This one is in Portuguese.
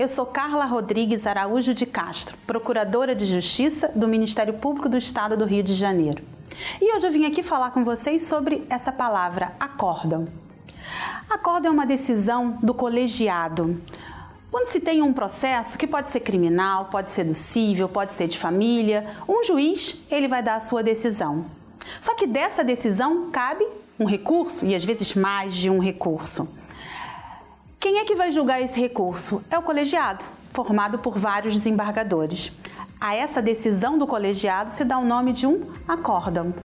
Eu sou Carla Rodrigues Araújo de Castro, Procuradora de Justiça do Ministério Público do Estado do Rio de Janeiro. E hoje eu vim aqui falar com vocês sobre essa palavra, acórdão. Acórdão é uma decisão do colegiado. Quando se tem um processo que pode ser criminal, pode ser do civil, pode ser de família, um juiz ele vai dar a sua decisão. Só que dessa decisão cabe um recurso e às vezes mais de um recurso. Quem é que vai julgar esse recurso? É o colegiado, formado por vários desembargadores. A essa decisão do colegiado se dá o nome de um acórdão.